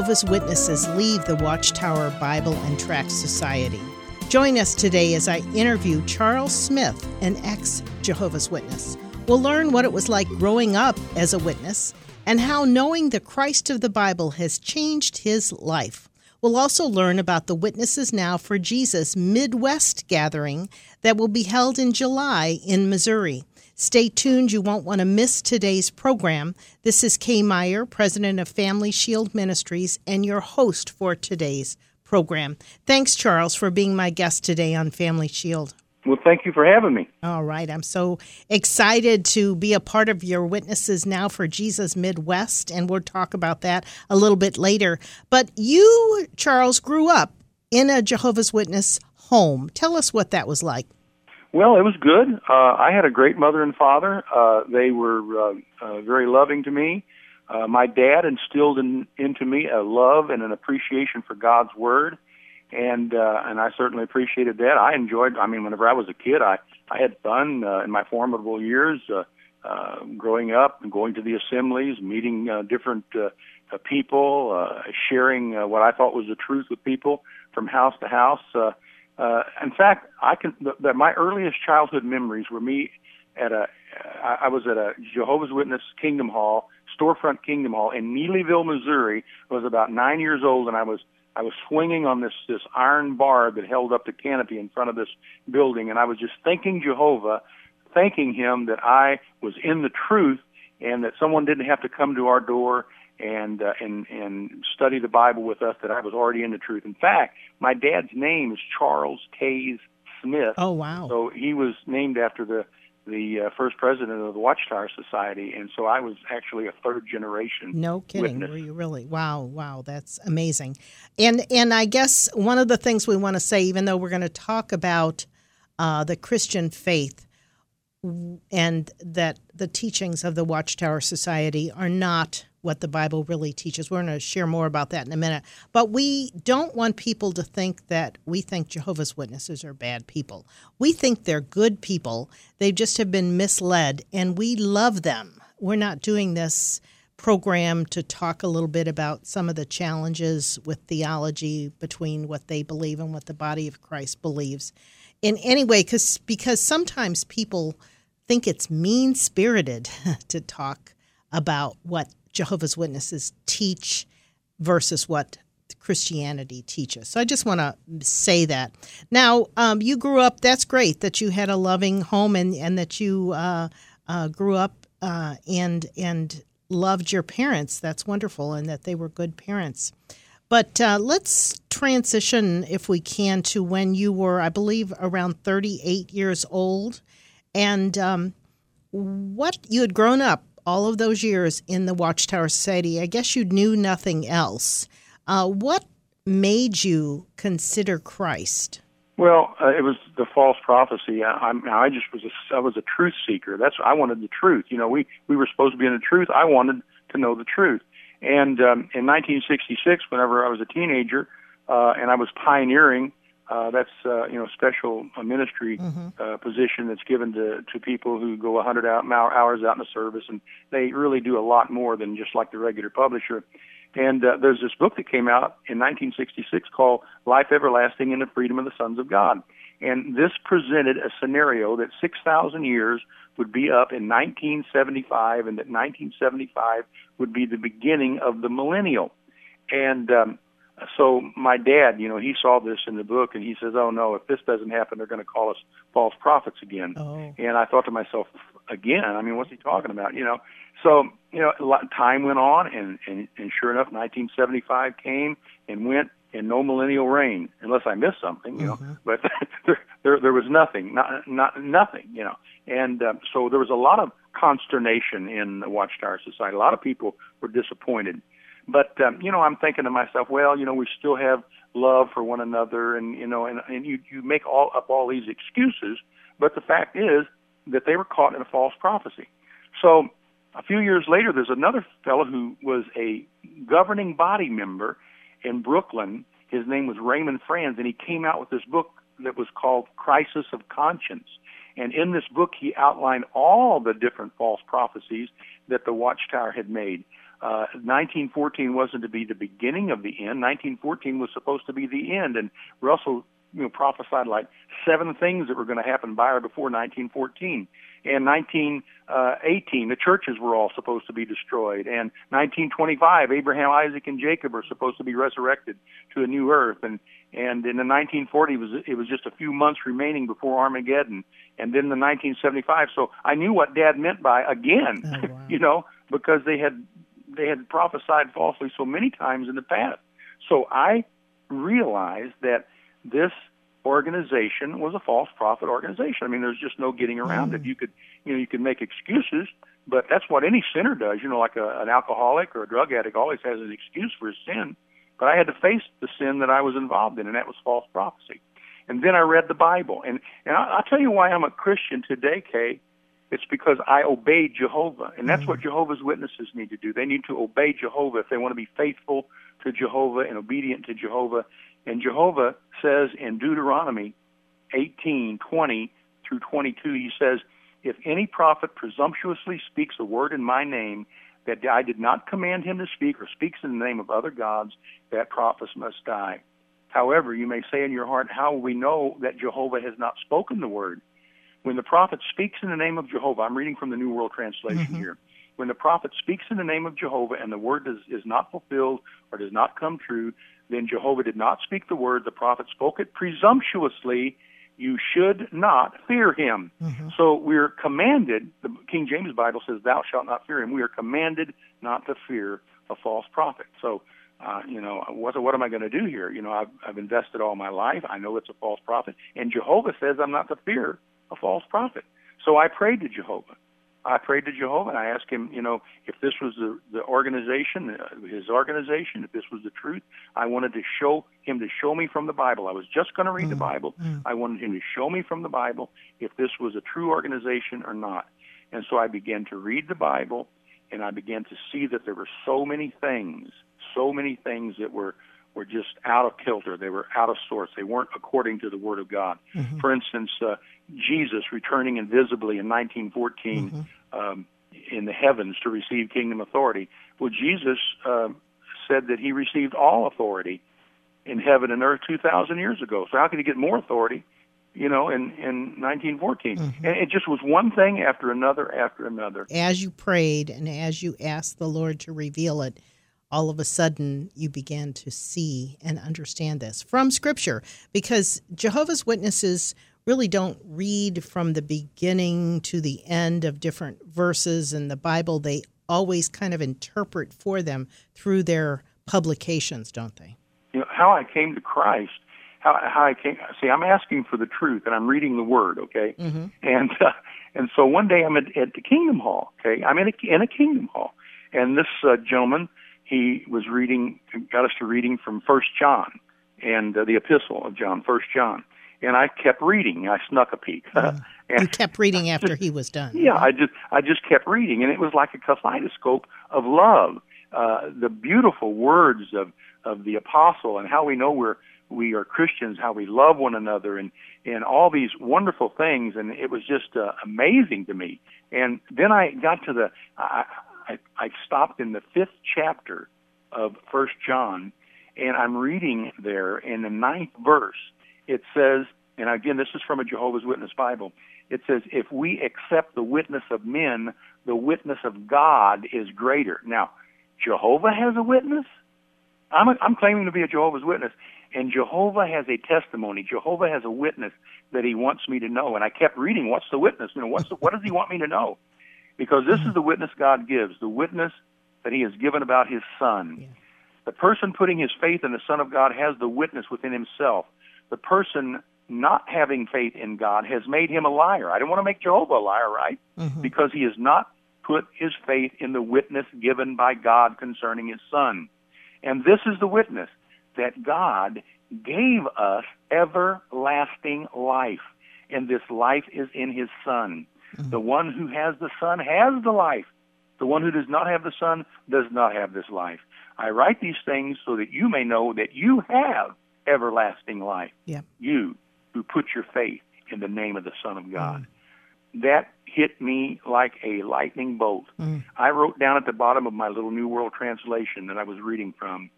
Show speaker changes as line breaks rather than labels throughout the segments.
Jehovah's Witnesses leave the Watchtower Bible and Tract Society? Join us today as I interview Charles Smith, an ex Jehovah's Witness. We'll learn what it was like growing up as a witness and how knowing the Christ of the Bible has changed his life. We'll also learn about the Witnesses Now for Jesus Midwest gathering that will be held in July in Missouri. Stay tuned, you won't want to miss today's program. This is Kay Meyer, president of Family Shield Ministries, and your host for today's program. Thanks, Charles, for being my guest today on Family Shield.
Well, thank you for having me.
All right. I'm so excited to be a part of your Witnesses Now for Jesus Midwest, and we'll talk about that a little bit later. But you, Charles, grew up in a Jehovah's Witness home. Tell us what that was like.
Well, it was good. Uh, I had a great mother and father. Uh, they were uh, uh, very loving to me. Uh, my dad instilled in, into me a love and an appreciation for God's word, and uh, and I certainly appreciated that. I enjoyed. I mean, whenever I was a kid, I I had fun uh, in my formidable years, uh, uh, growing up and going to the assemblies, meeting uh, different uh, uh, people, uh, sharing uh, what I thought was the truth with people from house to house. Uh, uh, in fact, I can that my earliest childhood memories were me at a I, was at a Jehovah's Witness Kingdom Hall, storefront Kingdom Hall in Neelyville, Missouri. I was about nine years old, and I was I was swinging on this this iron bar that held up the canopy in front of this building, and I was just thanking Jehovah, thanking Him that I was in the truth and that someone didn't have to come to our door and uh, and and study the Bible with us that I was already in the truth. In fact, my dad's name is Charles Taze Smith.
Oh wow!
So he was named after the the uh, first president of the Watchtower Society, and so I was actually a third generation.
No kidding,
witness.
were you really? Wow, wow, that's amazing. And and I guess one of the things we want to say, even though we're going to talk about uh, the Christian faith and that the teachings of the Watchtower Society are not what the Bible really teaches. We're going to share more about that in a minute. But we don't want people to think that we think Jehovah's Witnesses are bad people. We think they're good people. They just have been misled, and we love them. We're not doing this program to talk a little bit about some of the challenges with theology between what they believe and what the body of Christ believes. In any way, because because sometimes people think it's mean spirited to talk about what Jehovah's Witnesses teach versus what Christianity teaches. So I just want to say that. Now, um, you grew up, that's great that you had a loving home and, and that you uh, uh, grew up uh, and, and loved your parents. That's wonderful, and that they were good parents. But uh, let's transition, if we can, to when you were, I believe, around 38 years old. And um, what you had grown up all of those years in the Watchtower Society, I guess you knew nothing else. Uh, what made you consider Christ?
Well, uh, it was the false prophecy. I, I, I just was a, I was a truth seeker. That's I wanted the truth. You know, we we were supposed to be in the truth. I wanted to know the truth. And um, in 1966, whenever I was a teenager, uh, and I was pioneering uh, that's uh, you know special uh, ministry mm-hmm. uh, position that's given to to people who go 100 out, hours out in the service, and they really do a lot more than just like the regular publisher. And uh, there's this book that came out in 1966 called Life Everlasting and the Freedom of the Sons of God. And this presented a scenario that 6,000 years would be up in 1975, and that 1975 would be the beginning of the millennial. And um, so my dad, you know, he saw this in the book and he says, "Oh no, if this doesn't happen, they're going to call us false prophets again."
Oh.
And I thought to myself, again, I mean, what's he talking about? You know, so you know, a lot, time went on, and, and and sure enough, 1975 came and went, and no millennial reign, unless I missed something, you mm-hmm. know. But there, there there was nothing, not not nothing, you know. And um, so there was a lot of consternation in the Watchtower Society. A lot of people were disappointed but um, you know, I'm thinking to myself, well, you know, we still have love for one another, and you know, and, and you you make all up all these excuses, but the fact is that they were caught in a false prophecy. So a few years later, there's another fellow who was a governing body member in Brooklyn. His name was Raymond Franz, and he came out with this book that was called Crisis of Conscience. And in this book, he outlined all the different false prophecies that the Watchtower had made Uh, 1914 wasn't to be the beginning of the end. 1914 was supposed to be the end. And Russell, you know, prophesied like seven things that were going to happen by or before 1914. And 1918, the churches were all supposed to be destroyed. And 1925, Abraham, Isaac, and Jacob are supposed to be resurrected to a new earth. And and in the 1940, it was it was just a few months remaining before Armageddon. And then the 1975. So I knew what Dad meant by again, oh, wow. you know, because they had they had prophesied falsely so many times in the past. So I realized that this organization was a false prophet organization. I mean, there's just no getting around mm. it. You could, you know, you could make excuses, but that's what any sinner does. You know, like a, an alcoholic or a drug addict always has an excuse for his sin. But I had to face the sin that I was involved in, and that was false prophecy. And then I read the Bible, and and I, I'll tell you why I'm a Christian today, Kay. It's because I obeyed Jehovah, and that's mm. what Jehovah's Witnesses need to do. They need to obey Jehovah if they want to be faithful to Jehovah and obedient to Jehovah and Jehovah says in Deuteronomy 18:20 through 22, he says, If any prophet presumptuously speaks a word in my name that I did not command him to speak or speaks in the name of other gods, that prophet must die. However, you may say in your heart, How will we know that Jehovah has not spoken the word? When the prophet speaks in the name of Jehovah, I'm reading from the New World Translation mm-hmm. here. When the prophet speaks in the name of Jehovah and the word is, is not fulfilled or does not come true, then Jehovah did not speak the word, the prophet spoke it presumptuously. You should not fear him. Mm-hmm. So we're commanded, the King James Bible says, Thou shalt not fear him. We are commanded not to fear a false prophet. So, uh, you know, what, what am I going to do here? You know, I've, I've invested all my life. I know it's a false prophet. And Jehovah says I'm not to fear a false prophet. So I prayed to Jehovah. I prayed to Jehovah and I asked him, you know, if this was the, the organization, uh, his organization, if this was the truth, I wanted to show him to show me from the Bible. I was just going to read mm, the Bible. Mm. I wanted him to show me from the Bible if this was a true organization or not. And so I began to read the Bible and I began to see that there were so many things, so many things that were were just out of kilter. They were out of sorts. They weren't according to the Word of God. Mm-hmm. For instance, uh, Jesus returning invisibly in 1914 mm-hmm. um, in the heavens to receive kingdom authority. Well, Jesus uh, said that he received all authority in heaven and earth 2,000 years ago. So how could he get more authority? You know, in in 1914, mm-hmm. and it just was one thing after another after another.
As you prayed and as you asked the Lord to reveal it, all of a sudden you began to see and understand this from Scripture because Jehovah's Witnesses really don't read from the beginning to the end of different verses in the Bible. They always kind of interpret for them through their publications, don't they?
You know, how I came to Christ, how, how I came, see, I'm asking for the truth and I'm reading the Word, okay? Mm-hmm. And, uh, and so one day I'm at, at the Kingdom Hall, okay? I'm in a, in a Kingdom Hall. And this uh, gentleman, he was reading, got us to reading from First John and uh, the Epistle of John, First John, and I kept reading. I snuck a peek.
Uh, and you kept reading after he was done.
Yeah, I just I just kept reading, and it was like a kaleidoscope of love. Uh, the beautiful words of of the apostle, and how we know we're we are Christians, how we love one another, and and all these wonderful things, and it was just uh, amazing to me. And then I got to the I, I, I stopped in the fifth chapter of First John, and I'm reading there in the ninth verse. It says, and again, this is from a Jehovah's Witness Bible. It says, if we accept the witness of men, the witness of God is greater. Now, Jehovah has a witness. I'm, a, I'm claiming to be a Jehovah's Witness, and Jehovah has a testimony. Jehovah has a witness that He wants me to know. And I kept reading, what's the witness? You know, what's the, what does He want me to know? Because this is the witness God gives, the witness that He has given about His Son. Yeah. The person putting his faith in the Son of God has the witness within himself. The person not having faith in God has made him a liar. I don't want to make Jehovah a liar, right? Mm-hmm. Because he has not put his faith in the witness given by God concerning his Son. And this is the witness that God gave us everlasting life, and this life is in his Son. Mm-hmm. The one who has the Son has the life. The one who does not have the Son does not have this life. I write these things so that you may know that you have everlasting life.
Yeah.
You who put your faith in the name of the Son of God. Mm. that hit me like a lightning bolt.
Mm.
I wrote down at the bottom of my little New World Translation that I was reading from,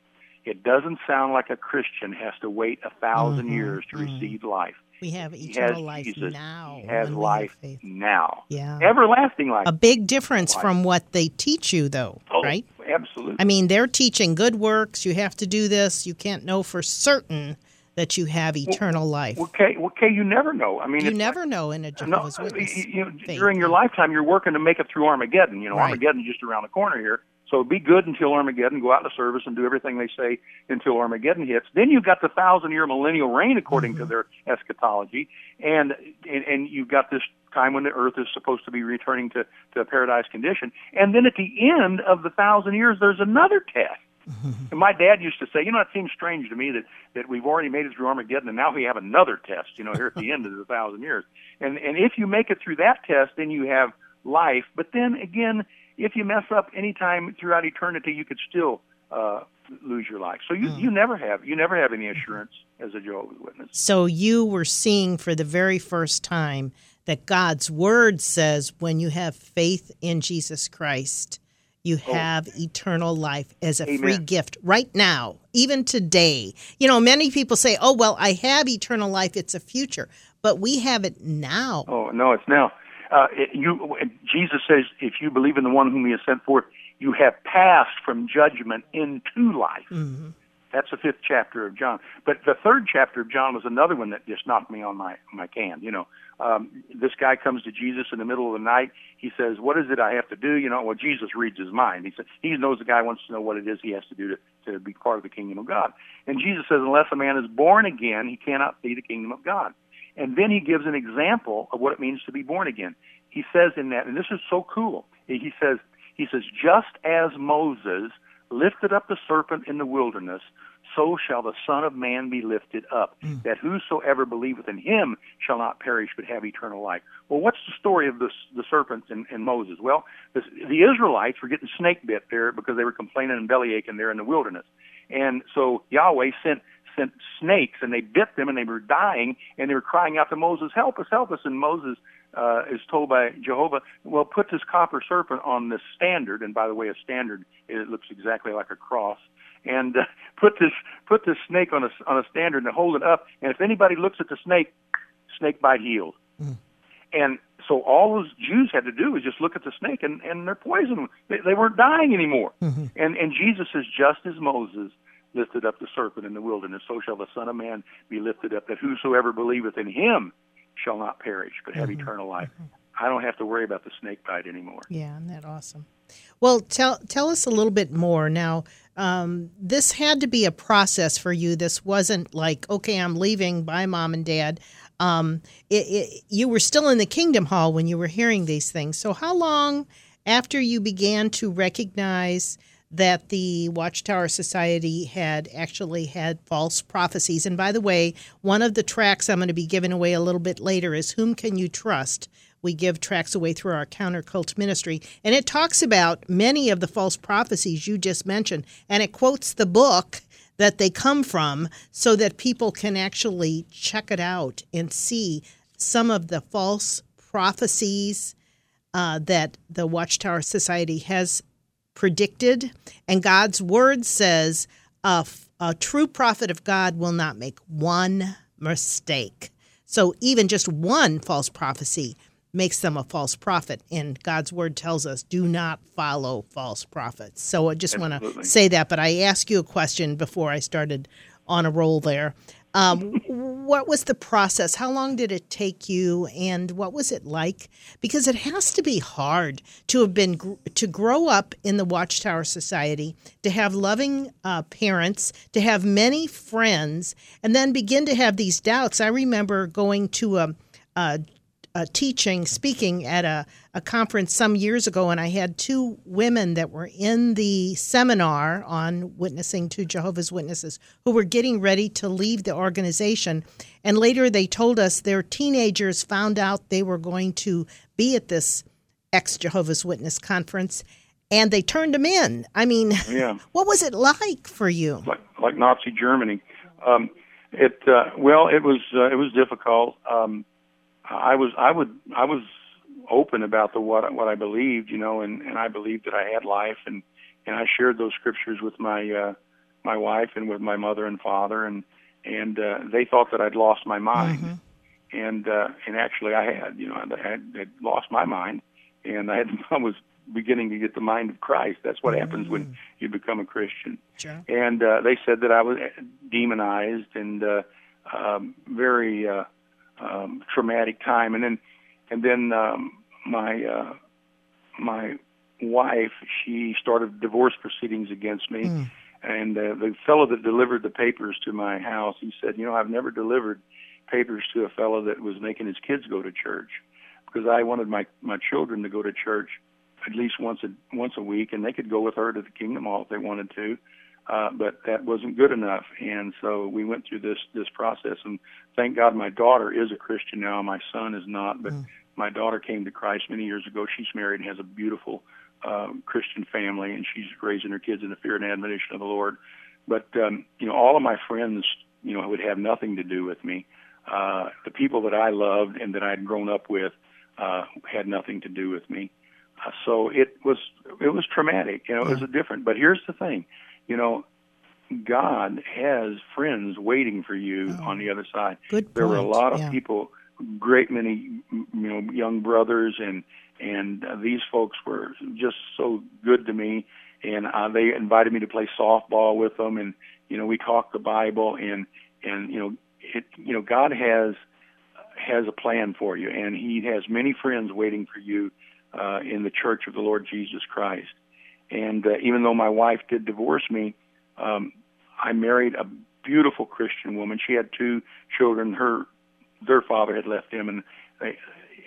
it doesn't sound like a Christian has to wait a 1000
Mhm,
years to
mhm.
receive life.
We have eternal life
Jesus.
now.
He has life now.
Yeah.
Everlasting life.
A big difference
Life.
from what they teach you, though,
Oh,
right?
Absolutely.
I mean, they're teaching good works. You have to do this. You can't know for certain that you have eternal life.
Okay, okay, you never know. I mean,
You never know in a
No,
Jehovah's Witness.
you, know, during your lifetime, you're working to make it through Armageddon. You know,
Right.
Armageddon's just around the corner here. So be good until Armageddon. Go out to service and do everything they say until Armageddon hits. Then you've got the thousand-year millennial reign, according
Mm-hmm.
to their eschatology, and, and and you've got this time when the earth is supposed to be returning to to a paradise condition. And then at the end of the thousand years, there's another test. And my dad used to say, you know, it seems strange to me that that we've already made it through Armageddon, and now we have another test. You know, here at the end of the thousand years. And and if you make it through that test, then you have life. But then again, if you mess up any time throughout eternity, you could still uh, lose your life. So you you never have you never have any assurance as a Jehovah's Witness.
So you were seeing for the very first time that God's word says when you have faith in Jesus Christ, you have eternal life as a free
Oh.
Gift right now, even today. You know, many people say, "Oh, well, I have eternal life; it's a future." But we have it now.
Oh no, it's now. Uh, you Jesus says, if you believe in the one whom He has sent forth, you have passed from judgment into life.
Mm-hmm.
That's the fifth chapter of John. But the third chapter of John was another one that just knocked me on my my can. You know, um, this guy comes to Jesus in the middle of the night. He says, "What is it I have to do?" You know, well, Jesus reads his mind. He says he knows the guy wants to know what it is he has to do to to be part of the kingdom of God. And Jesus says, "Unless a man is born again, he cannot see the kingdom of God." And then he gives an example of what it means to be born again. He says in that, and this is so cool. He says, he says, just as Moses lifted up the serpent in the wilderness, so shall the Son of Man be lifted up, hmm. that whosoever believeth in him shall not perish but have eternal life. Well, what's the story of this, the serpents and, and Moses? Well, the, the Israelites were getting snake bit there because they were complaining and belly aching there in the wilderness. And so Yahweh sent sent snakes and they bit them and they were dying and they were crying out to Moses, "Help us, help us!" And Moses uh, is told by Jehovah, "Well, put this copper serpent on this standard." And by the way, a standard it looks exactly like a cross. And uh, put this put this snake on a on a standard and hold it up. And if anybody looks at the snake, snake bite healed. And so all those Jews had to do was just look at the snake and, and they're poisoned. They, they weren't dying anymore. And and Jesus says, just as Moses lifted up the serpent in the wilderness, so shall the Son of Man be lifted up, that whosoever believeth in him shall not perish, but have eternal life. I don't have to worry about the snake bite anymore.
Yeah, isn't that awesome? Well, tell tell us a little bit more now. Um, this had to be a process for you. This wasn't like, okay, I'm leaving. Bye, mom and dad. Um, it, it, you were still in the Kingdom Hall when you were hearing these things. So, how long after you began to recognize that the Watchtower Society had actually had false prophecies? And by the way, one of the tracks I'm going to be giving away a little bit later is "Whom Can You Trust." we give tracks away through our counter cult ministry. And it talks about many of the false prophecies you just mentioned. And it quotes the book that they come from so that people can actually check it out and see some of the false prophecies uh, that the Watchtower Society has predicted. And God's word says a, a true prophet of God will not make one mistake. So even just one false prophecy makes them a false prophet. And God's word tells us do not follow false prophets. So I just want to say that. But I asked you a question before I started on a roll there. Um, what was the process? How long did it take you, and what was it like? Because it has to be hard to have been gr- to grow up in the Watchtower Society, to have loving uh, parents, to have many friends, and then begin to have these doubts. I remember going to a, a uh, teaching, speaking at a, a conference some years ago, and I had two women that were in the seminar on witnessing to Jehovah's Witnesses who were getting ready to leave the organization. And later they told us their teenagers found out they were going to be at this ex Jehovah's Witness conference and they turned them in. I mean,
Yeah.
what was it like for you?
like like Nazi Germany. Um, it uh, well, it was uh, it was difficult. Um, I was I would I was open about the what what I believed, you know, and and I believed that I had life, and and I shared those scriptures with my uh, my wife and with my mother and father, and and uh, they thought that I'd lost my mind, mm-hmm. and uh, and actually I had, you know, I had, had lost my mind, and I had I was beginning to get the mind of Christ. That's what mm-hmm. happens when mm. you become a Christian.
Sure.
And uh, they said that I was demonized and uh, um, very uh, um, traumatic time, and then and then um, my uh, my wife she started divorce proceedings against me. Mm and uh, the fellow that delivered the papers to my house, he said, "You know, I've never delivered papers to a fellow that was making his kids go to church, because I wanted my my children to go to church at least once a once a week, and they could go with her to the Kingdom Hall if they wanted to." Uh, but that wasn't good enough, and so we went through this this process. And thank God, my daughter is a Christian now. My son is not, but mm. my daughter came to Christ many years ago. She's married and has a beautiful um, Christian family, and she's raising her kids in the fear and admonition of the Lord. But um, you know, all of my friends, you know, would have nothing to do with me. Uh, the people that I loved and that I had grown up with uh, had nothing to do with me. Uh, so it was it was traumatic. You know, it was a different. But here's the thing, you know, God has friends waiting for you oh, on the other side.
Good point.
There were a lot of
yeah.
people, great many, you know, young brothers and and uh, these folks were just so good to me and uh, they invited me to play softball with them and you know we talked the bible and and you know it you know god has has a plan for you and he has many friends waiting for you uh in the church of the lord jesus christ and uh, even though my wife did divorce me um i married a beautiful christian woman she had two children her their father had left them and they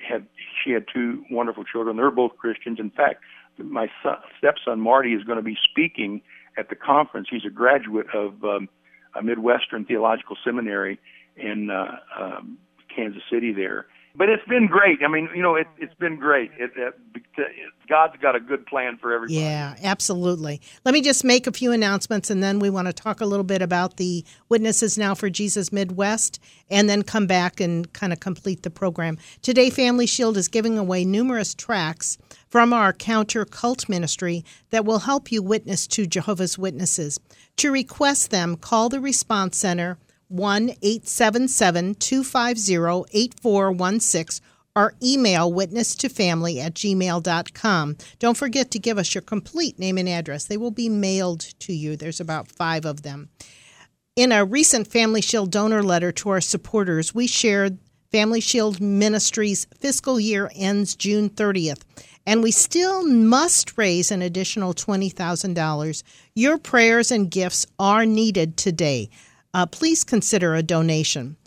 had she had two wonderful children. They're both Christians. In fact, my son, stepson Marty is going to be speaking at the conference. He's a graduate of um, a Midwestern Theological Seminary in uh, um, Kansas City there, but it's been great. I mean, you know, it, has been great. It, it, God's got a good plan for everybody.
Yeah, absolutely. Let me just make a few announcements, and then we want to talk a little bit about the Witnesses Now for Jesus Midwest, and then come back and kind of complete the program. Today, Family Shield is giving away numerous tracts from our counter cult ministry that will help you witness to Jehovah's Witnesses. To request them, call the Response Center 1 877 250 8416 or email witness to family at gmail.com. Don't forget to give us your complete name and address. They will be mailed to you. There's about five of them. In a recent Family Shield donor letter to our supporters, we shared Family Shield Ministries' fiscal year ends June 30th, and we still must raise an additional $20,000. Your prayers and gifts are needed today uh, please consider a donation.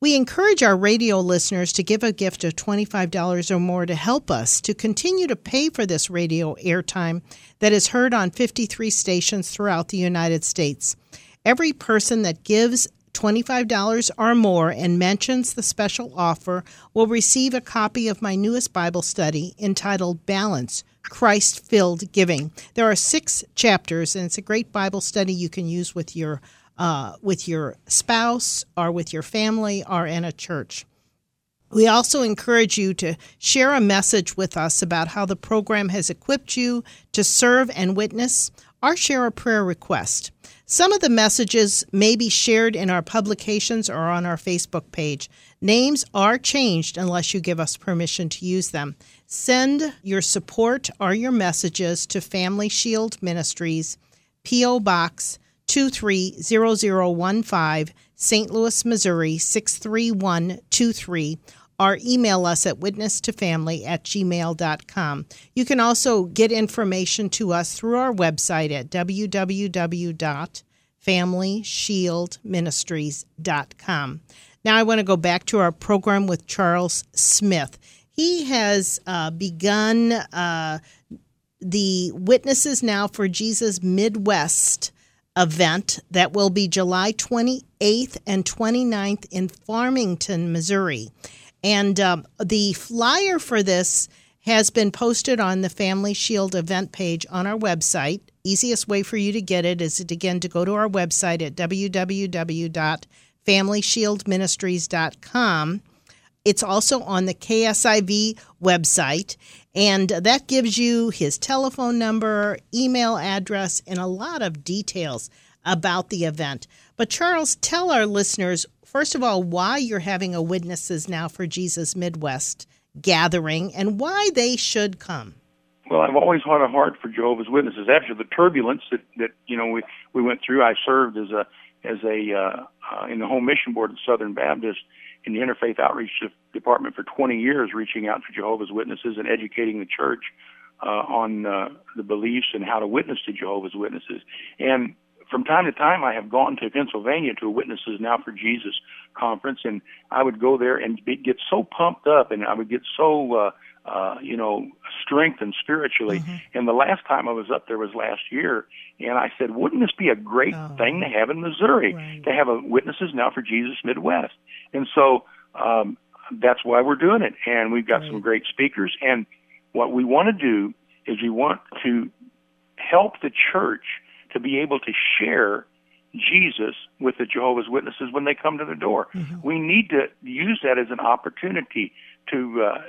We encourage our radio listeners to give a gift of $25 or more to help us to continue to pay for this radio airtime that is heard on 53 stations throughout the United States. Every person that gives $25 or more and mentions the special offer will receive a copy of my newest Bible study entitled Balance Christ Filled Giving. There are six chapters, and it's a great Bible study you can use with your uh, with your spouse or with your family or in a church. We also encourage you to share a message with us about how the program has equipped you to serve and witness, or share a prayer request. Some of the messages may be shared in our publications or on our Facebook page. Names are changed unless you give us permission to use them. Send your support or your messages to Family Shield Ministries, P.O. Box 230015, St. Louis, Missouri 63123 or email us at witness to family at gmail.com. You can also get information to us through our website at www.familyshieldministries.com. Now, I want to go back to our program with Charles Smith. He has uh, begun uh, the Witnesses Now for Jesus Midwest event that will be July 28th and 29th in Farmington, Missouri. And um, the flyer for this has been posted on the Family Shield event page on our website. Easiest way for you to get it is again to go to our website at www.familyshieldministries.com It's also on the KSIV website, and that gives you his telephone number, email address, and a lot of details about the event. But, Charles, tell our listeners, first of all, why you're having a Witnesses Now for Jesus Midwest gathering and why they should come.
Well, I've always had a heart for Jehovah's Witnesses. After the turbulence that, that you know we we went through, I served as a as a uh, uh, in the home mission board at Southern Baptist in the interfaith outreach department for 20 years, reaching out to Jehovah's Witnesses and educating the church uh, on uh, the beliefs and how to witness to Jehovah's Witnesses. And from time to time, I have gone to Pennsylvania to a Witnesses Now for Jesus conference, and I would go there and be, get so pumped up, and I would get so uh, uh, you know, strengthened spiritually. Mm-hmm. And the last time I was up there was last year, and I said, wouldn't this be a great oh. thing to have in Missouri right. to have a Witnesses Now for Jesus Midwest? And so um, that's why we're doing it, and we've got right. some great speakers. And what we want to do is we want to help the church to be able to share Jesus with the Jehovah's Witnesses when they come to the door. Mm-hmm. We need to use that as an opportunity to uh,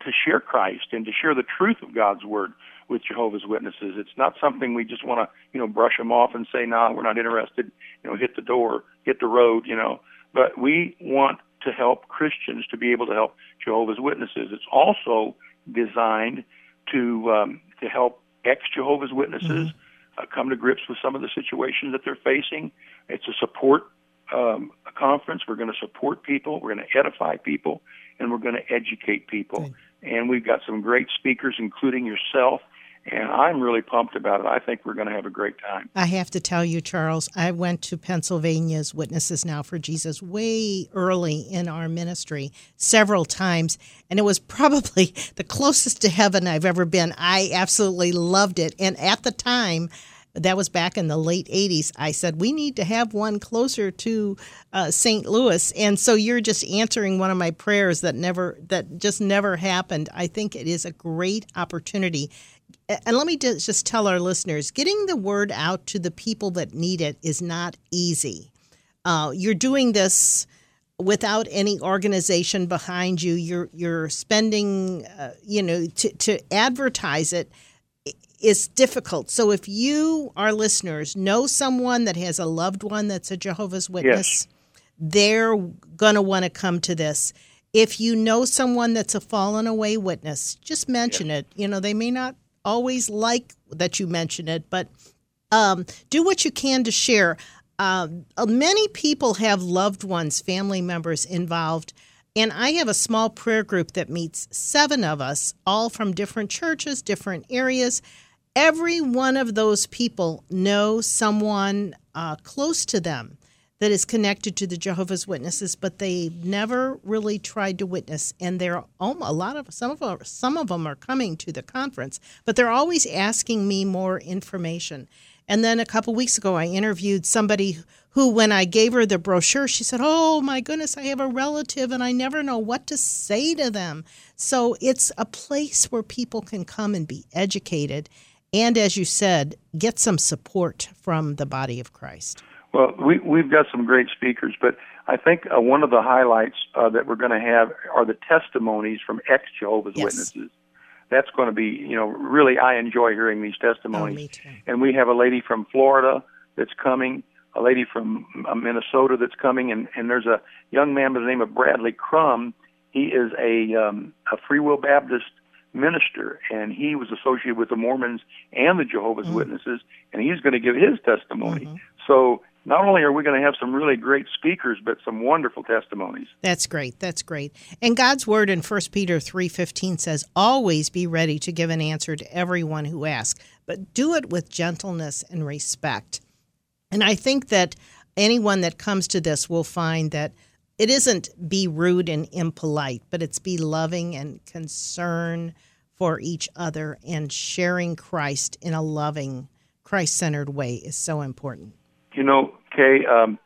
to share Christ and to share the truth of God's word with Jehovah's Witnesses. It's not something we just want to, you know, brush them off and say, "No, nah, we're not interested." You know, hit the door, hit the road, you know. But we want to help Christians to be able to help Jehovah's Witnesses. It's also designed to um, to help ex Jehovah's Witnesses mm-hmm. uh, come to grips with some of the situations that they're facing. It's a support um, a conference. We're going to support people. We're going to edify people, and we're going to educate people. Okay and we've got some great speakers, including yourself. And I'm really pumped about it. I think we're going to have a great time.
I have to tell you, Charles, I went to Pennsylvania's Witnesses Now for Jesus way early in our ministry, several times, and it was probably the closest to heaven I've ever been. I absolutely loved it. And at the time, that was back in the late 80s. I said, we need to have one closer to uh, St. Louis. And so you're just answering one of my prayers that never, that just never happened. I think it is a great opportunity. And let me just tell our listeners getting the word out to the people that need it is not easy. Uh, you're doing this without any organization behind you. You're you're spending, uh, you know, to to advertise it is difficult. So if you, our listeners, know someone that has a loved one that's a Jehovah's Witness, yes. they're going to want to come to this. If you know someone that's a fallen away witness, just mention yes. it. You know, they may not always like that you mention it, but um, do what you can to share. Uh, many people have loved ones, family members involved. And I have a small prayer group that meets seven of us, all from different churches, different areas every one of those people know someone uh, close to them that is connected to the Jehovah's Witnesses, but they never really tried to witness. And they're a lot of some of them, some of them are coming to the conference, but they're always asking me more information. And then a couple weeks ago, I interviewed somebody who, when I gave her the brochure, she said, "Oh my goodness, I have a relative, and I never know what to say to them." So it's a place where people can come and be educated and as you said, get some support from the body of Christ.
Well, we, we've got some great speakers, but I think uh, one of the highlights uh, that we're going to have are the testimonies from ex Jehovah's yes. Witnesses. That's going to be, you know, really I enjoy hearing these testimonies.
Oh, me too.
and we have a lady from Florida that's coming, a lady from uh, Minnesota that's coming, and, and there's a young man by the name of Bradley Crum. He is a um, a Free Will Baptist minister, and he was associated with the Mormons and the Jehovah's mm-hmm. Witnesses, and he's going to give his testimony. Mm-hmm. So not only are we going to have some really great speakers, but some wonderful testimonies.
That's great. That's great. And God's word in 1 Peter 3:15 says, "Always be ready to give an answer to everyone who asks, but do it with gentleness and respect." And I think that anyone that comes to this will find that it isn't be rude and impolite, but it's be loving and concern for each other and sharing Christ in a loving, Christ centered way is so important.
You know, Kay, um,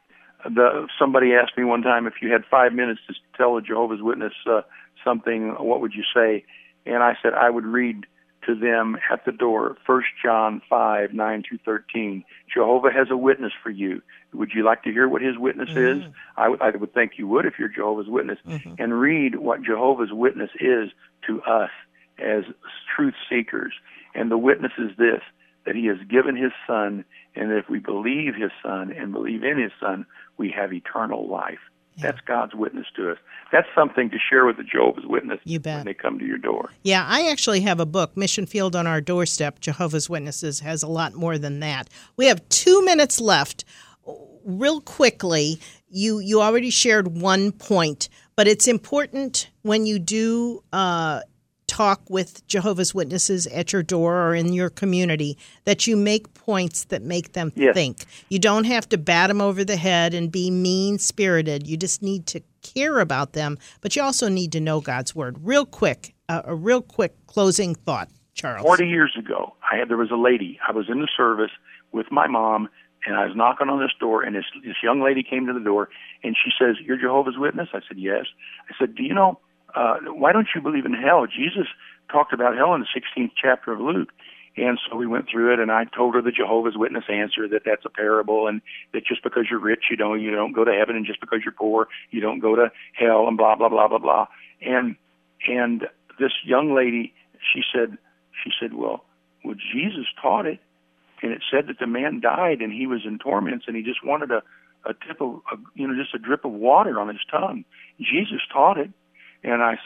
the, somebody asked me one time if you had five minutes to tell a Jehovah's Witness uh, something, what would you say? And I said I would read to them at the door. 1 John 5, 9 through 13. Jehovah has a witness for you. Would you like to hear what his witness mm-hmm. is? I, w- I would think you would if you're Jehovah's Witness. Mm-hmm. And read what Jehovah's Witness is to us as truth seekers. And the witness is this that he has given his son, and if we believe his son and believe in his son, we have eternal life. Yeah. That's God's witness to us. That's something to share with the Jehovah's Witness
you bet.
when they come to your door.
Yeah, I actually have a book, Mission Field on Our Doorstep. Jehovah's Witnesses has a lot more than that. We have two minutes left. Real quickly, you you already shared one point, but it's important when you do uh, talk with Jehovah's Witnesses at your door or in your community that you make points that make them yes. think. You don't have to bat them over the head and be mean spirited. You just need to care about them, but you also need to know God's word. Real quick, uh, a real quick closing thought, Charles.
40 years ago, I had there was a lady. I was in the service with my mom and I was knocking on this door, and this this young lady came to the door, and she says, "You're Jehovah's Witness." I said, "Yes." I said, "Do you know uh, why don't you believe in hell? Jesus talked about hell in the 16th chapter of Luke. And so we went through it, and I told her the Jehovah's Witness answer that that's a parable, and that just because you're rich, you don't you don't go to heaven, and just because you're poor, you don't go to hell, and blah blah blah blah blah. And and this young lady, she said, she said, well, well, Jesus taught it, and it said that the man died, and he was in torments, and he just wanted a a tip of a, you know just a drip of water on his tongue. Jesus taught it, and I,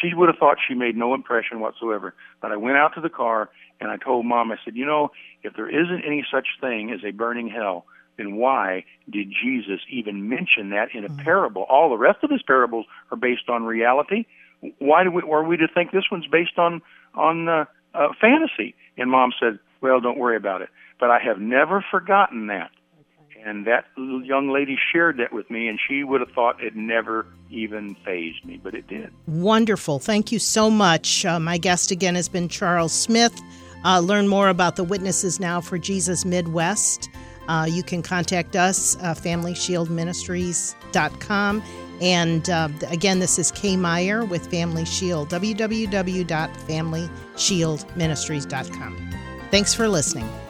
she would have thought she made no impression whatsoever. But I went out to the car and I told mom, I said, you know, if there isn't any such thing as a burning hell, then why did Jesus even mention that in a mm-hmm. parable? All the rest of his parables are based on reality. Why do we, are we to think this one's based on on uh, uh, fantasy? And mom said, well, don't worry about it. But I have never forgotten that. And that young lady shared that with me, and she would have thought it never even phased me, but it did.
Wonderful. Thank you so much. Uh, my guest again has been Charles Smith. Uh, learn more about the Witnesses Now for Jesus Midwest. Uh, you can contact us, uh, FamilyShieldMinistries.com. And uh, again, this is Kay Meyer with Family Shield, www.FamilyShieldMinistries.com. Thanks for listening.